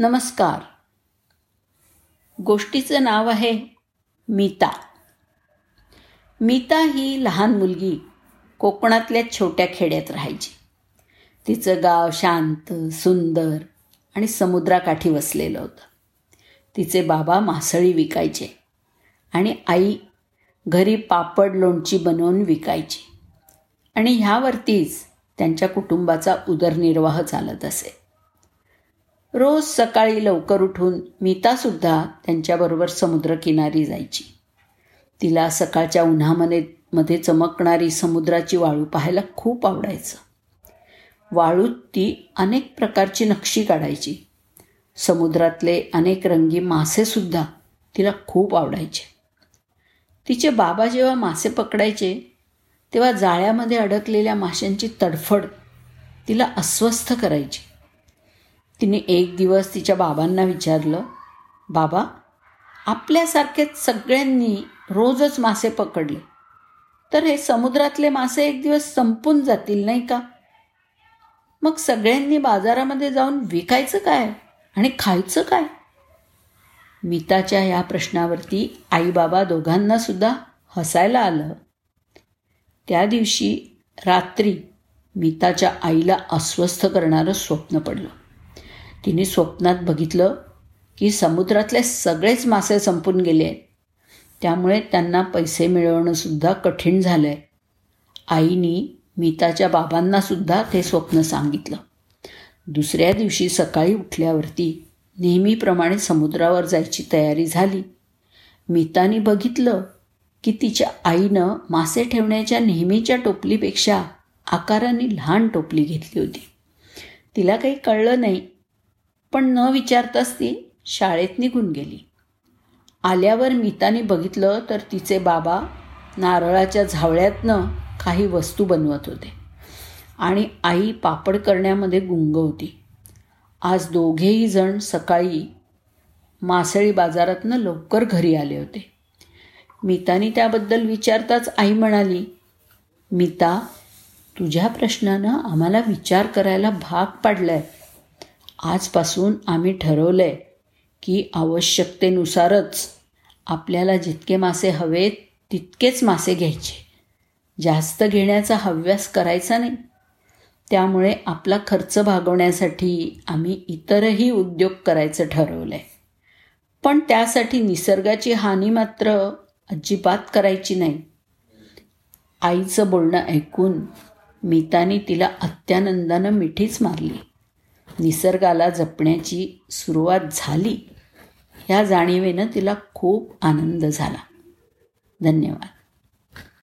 नमस्कार. गोष्टीचं नाव आहे मीता. मीता ही लहान मुलगी कोकणातल्या छोट्या खेड्यात राहायची. तिचं गाव शांत सुंदर आणि समुद्राकाठी वसलेलं होतं. तिचे बाबा मासळी विकायचे आणि आई घरी पापड लोणची बनवून विकायची. आणि ह्यावरतीच त्यांच्या कुटुंबाचा उदरनिर्वाह चालत असे. रोज सकाळी लवकर उठून मीतासुद्धा त्यांच्याबरोबर समुद्रकिनारी जायची. तिला सकाळच्या उन्हामध्ये मध्ये चमकणारी समुद्राची वाळू पाहायला खूप आवडायचं. वाळूत ती अनेक प्रकारची नक्षी काढायची. समुद्रातले अनेक रंगी मासेसुद्धा तिला खूप आवडायचे. तिचे बाबा जेव्हा मासे पकडायचे तेव्हा जाळ्यामध्ये अडकलेल्या माशांची तडफड तिला अस्वस्थ करायची. तिने एक दिवस तिच्या बाबांना विचारलं बाबा आपल्यासारखेच सगळ्यांनी रोजच मासे पकडले. तर हे समुद्रातले मासे एक दिवस संपून जातील नाही का? मग सगळ्यांनी बाजारामध्ये जाऊन विकायचं काय आणि खायचं काय? मीताच्या या प्रश्नावरती आई बाबा दोघांना सुद्धा हसायला आलं. त्या दिवशी रात्री मीताच्या आईला अस्वस्थ करणारं स्वप्न पडलं. तिने स्वप्नात बघितलं की समुद्रातले सगळेच मासे संपून गेले. आहेत त्यामुळे त्यांना पैसे मिळवणंसुद्धा कठीण झालं आहे आईनी मीताच्या बाबांनासुद्धा ते स्वप्न सांगितलं. दुसऱ्या दिवशी सकाळी उठल्यावरती नेहमीप्रमाणे समुद्रावर जायची तयारी झाली. मीतानी बघितलं की तिच्या आईनं मासे ठेवण्याच्या नेहमीच्या टोपलीपेक्षा आकाराने लहान टोपली घेतली होती. तिला काही कळलं नाही. पण न विचारताच ती शाळेत निघून गेली. आल्यावर मीताने बघितलं तर तिचे बाबा नारळाच्या झावळ्यातनं काही वस्तू बनवत होते आणि आई पापड करण्यामध्ये गुंग होती. आज दोघेही जण सकाळी मासळी बाजारातनं लवकर घरी आले होते. मीताने त्याबद्दल विचारताच आई म्हणाली मीता तुझ्या प्रश्नानं आम्हाला विचार करायला भाग पाडलाय. आजपासून आम्ही ठरवलं आहे की आवश्यकतेनुसारच आपल्याला जितके मासे हवेत तितकेच मासे घ्यायचे. जास्त घेण्याचा हव्यास करायचा नाही. त्यामुळे आपला खर्च भागवण्यासाठी आम्ही इतरही उद्योग करायचं ठरवलं आहे पण त्यासाठी निसर्गाची हानी मात्र अजिबात करायची नाही. आईचं बोलणं ऐकून मीतानी तिला अत्यानंदानं मिठीच मारली. निसर्गाला जपण्याची सुरुवात झाली. ह्या जाणीवेनं तिला खूप आनंद झाला. धन्यवाद.